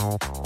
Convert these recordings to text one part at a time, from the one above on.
Oh,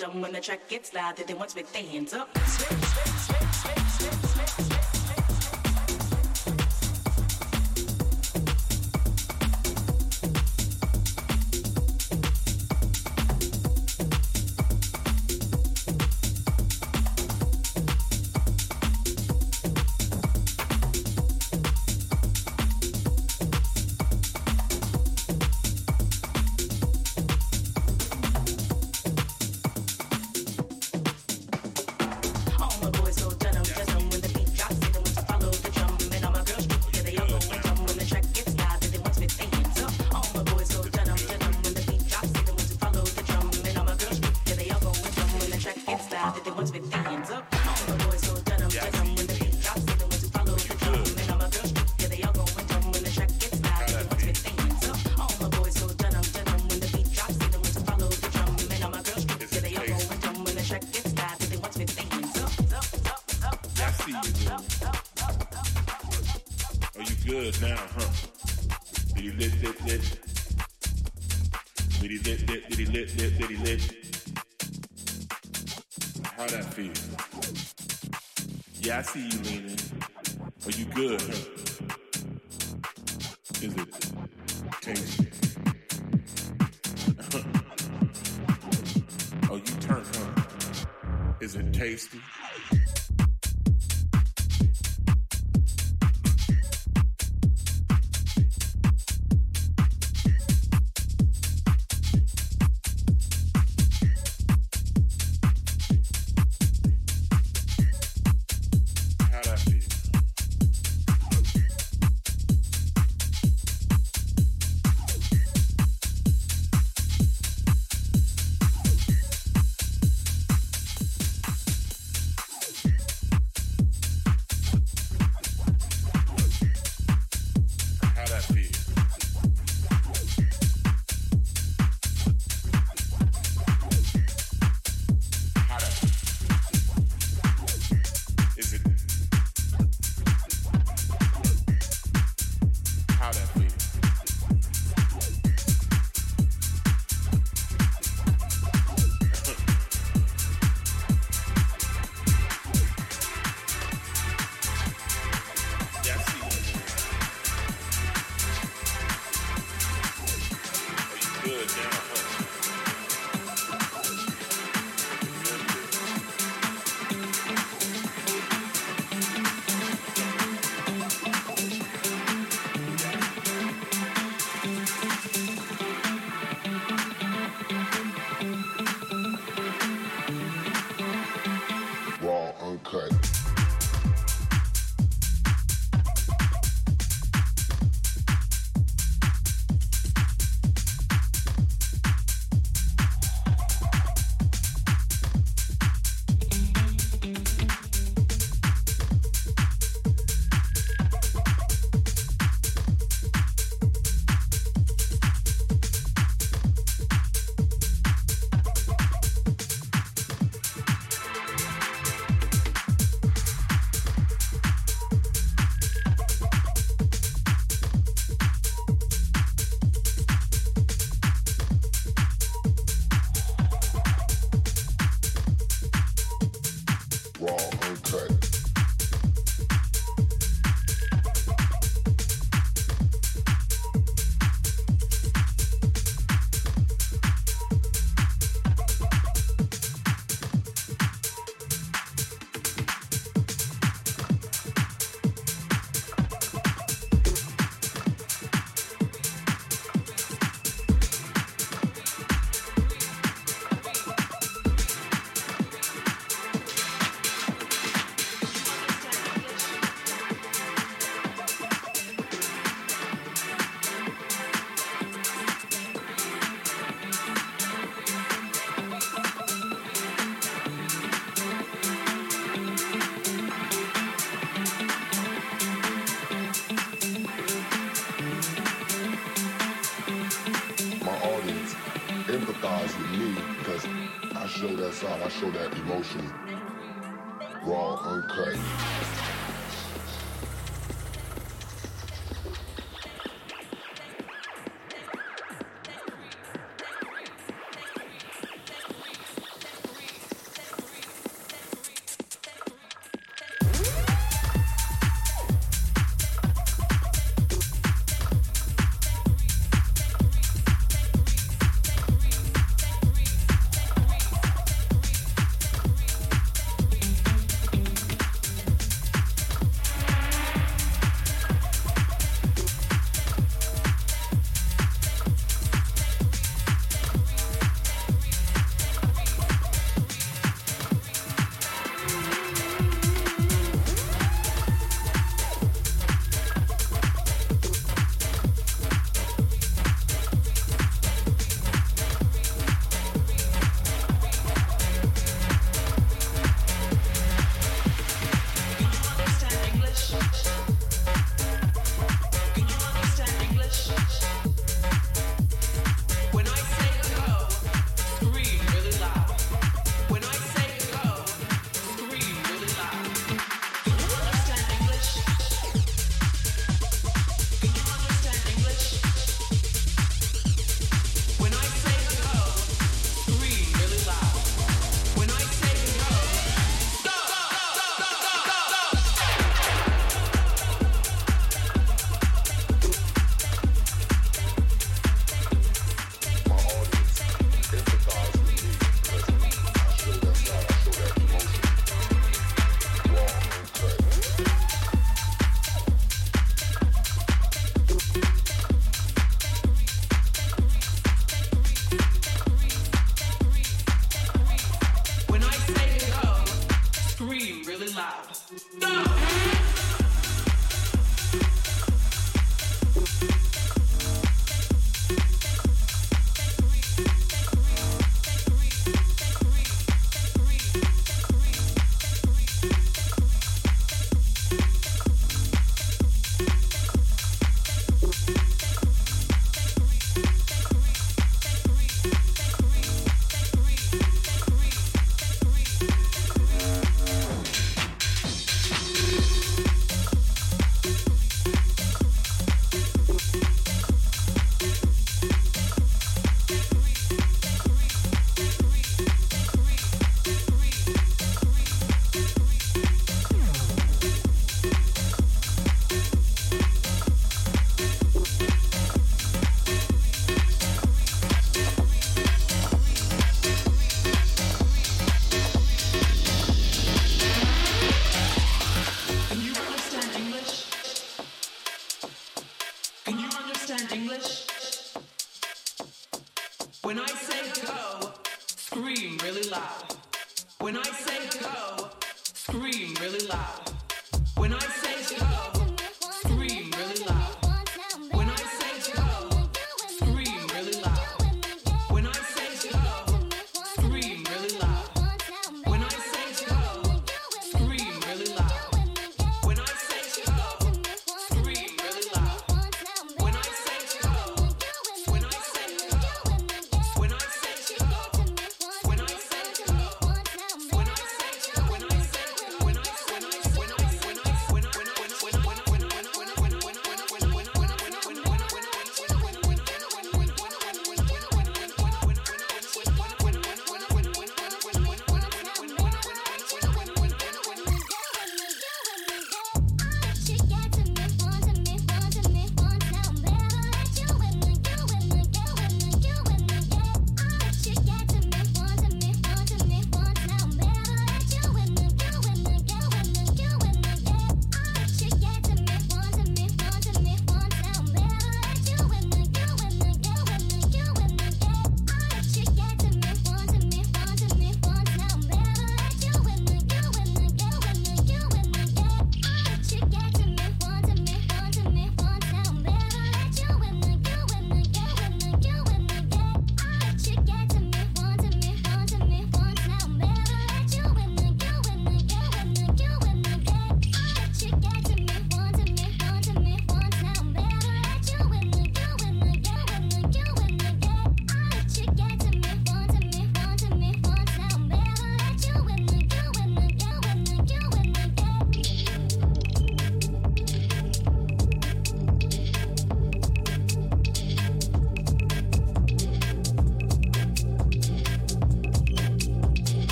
when the track gets loud, they want with their hands up. they once been thinking up. Yeah, they up. All my boys so dead, I'm dead, when the beat drops, they're the ones who follow the drum. And all my girls, yeah, they all going when the track gets loud, they once been thinking up. I see you. Are you good now, huh? Lit, lit, lit? Lit, lit, lit, lit, I see you leaning. Raw, uncut. Now.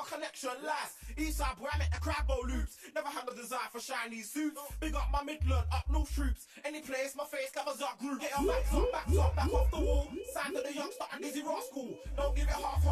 My connection lies. Eastside boy, I make the crab bowl loops. Never had no desire for shiny suits. Big up my Midland, up north troops. Any place my face covers up group. Get your backs up, backs up, back off the wall. Sign to the youngster and Dizzee Rascal. Don't give it half